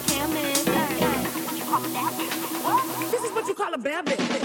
Can't miss. This is what you call a bad bitch.